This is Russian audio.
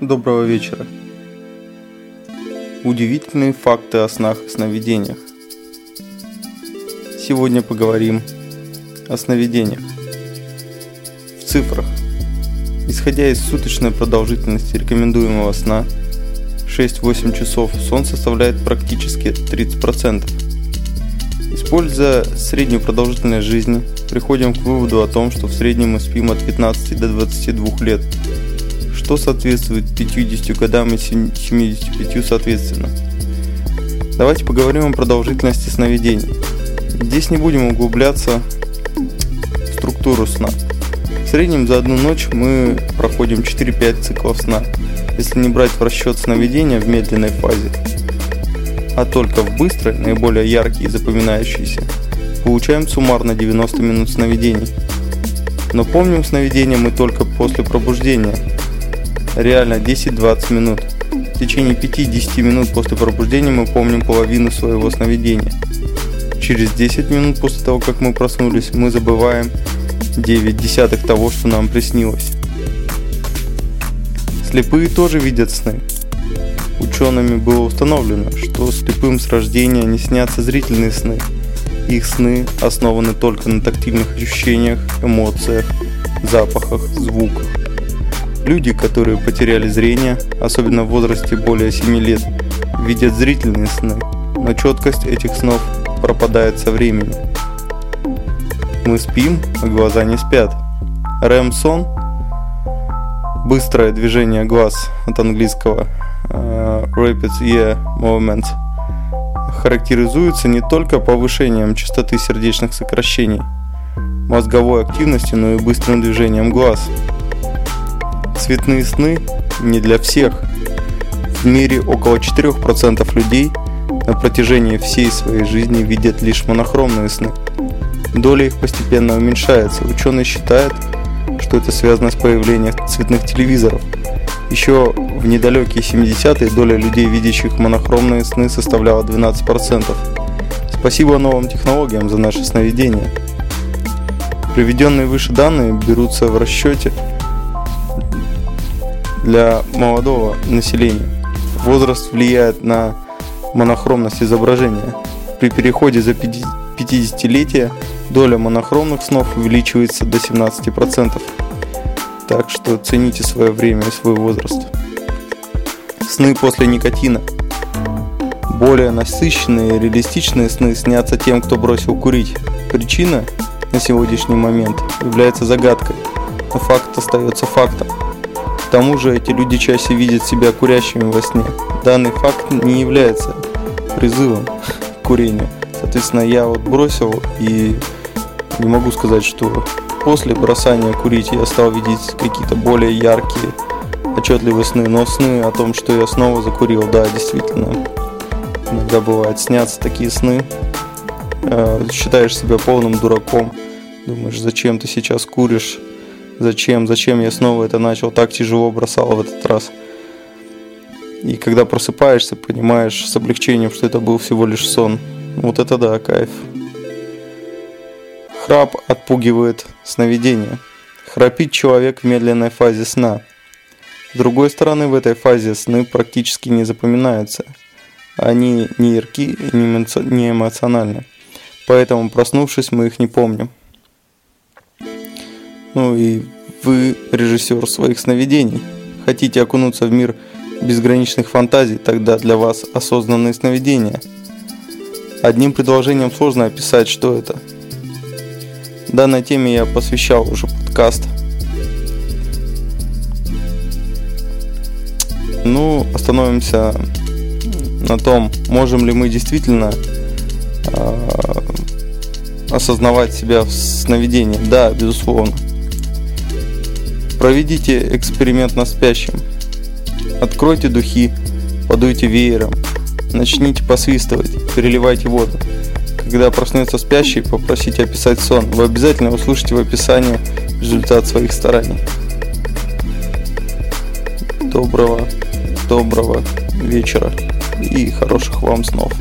Доброго вечера. Удивительные факты о снах и сновидениях. Сегодня поговорим о сновидениях. В цифрах. Исходя из суточной продолжительности рекомендуемого сна, 6-8 часов сон составляет практически 30%. Используя среднюю продолжительность жизни, приходим к выводу о том, что в среднем мы спим от 15 до 22 лет – что соответствует 50 годам и 75 соответственно. Давайте поговорим о продолжительности сновидений. Здесь не будем углубляться в структуру сна. В среднем за одну ночь мы проходим 4-5 циклов сна, если не брать в расчет сновидения в медленной фазе, а только в быстрой, наиболее яркие и запоминающиеся, получаем суммарно 90 минут сновидений. Но помним сновидения мы только после пробуждения, реально 10-20 минут. В течение 5-10 минут после пробуждения мы помним половину своего сновидения. Через 10 минут после того, как мы проснулись, мы забываем 9 десятых того, что нам приснилось. Слепые тоже видят сны. Учеными было установлено, что слепым с рождения не снятся зрительные сны. Их сны основаны только на тактильных ощущениях, эмоциях, запахах, звуках. Люди, которые потеряли зрение, особенно в возрасте более 7 лет, видят зрительные сны, но четкость этих снов пропадает со временем. Мы спим, а глаза не спят. REM-сон – быстрое движение глаз от английского uh, Rapid Eye Movement – характеризуется не только повышением частоты сердечных сокращений, мозговой активностью, но и быстрым движением глаз – Цветные сны не для всех. В мире около 4% людей на протяжении всей своей жизни видят лишь монохромные сны. Доля их постепенно уменьшается. Ученые считают, что это связано с появлением цветных телевизоров. Еще в недалекие 70-е доля людей, видящих монохромные сны, составляла 12%. Спасибо новым технологиям за наше сновидение. Приведенные выше данные берутся в расчете для молодого населения. Возраст влияет на монохромность изображения. При переходе за 50-летие доля монохромных снов увеличивается до 17%. Так что цените свое время и свой возраст. Сны после никотина. Более насыщенные и реалистичные сны снятся тем, кто бросил курить. Причина на сегодняшний момент является загадкой, но факт остается фактом. К тому же эти люди чаще видят себя курящими во сне. Данный факт не является призывом к курению. Соответственно, я вот бросил и не могу сказать, что после бросания курить я стал видеть какие-то более яркие, отчетливые сны. Но сны о том, что я снова закурил, да, действительно, иногда бывает снятся такие сны. Э, считаешь себя полным дураком. Думаешь, зачем ты сейчас куришь? Зачем, зачем я снова это начал, так тяжело бросал в этот раз. И когда просыпаешься, понимаешь с облегчением, что это был всего лишь сон. Вот это да, кайф. Храп отпугивает сновидение. Храпит человек в медленной фазе сна. С другой стороны, в этой фазе сны практически не запоминаются. Они не ярки и не эмоциональны. Поэтому, проснувшись, мы их не помним. Ну и вы режиссер своих сновидений. Хотите окунуться в мир безграничных фантазий, тогда для вас осознанные сновидения. Одним предложением сложно описать, что это. Данной теме я посвящал уже подкаст. Ну, остановимся на том, можем ли мы действительно э, осознавать себя в сновидении. Да, безусловно. Проведите эксперимент на спящем. Откройте духи, подуйте веером, начните посвистывать, переливайте воду. Когда проснется спящий, попросите описать сон. Вы обязательно услышите в описании результат своих стараний. Доброго, доброго вечера и хороших вам снов.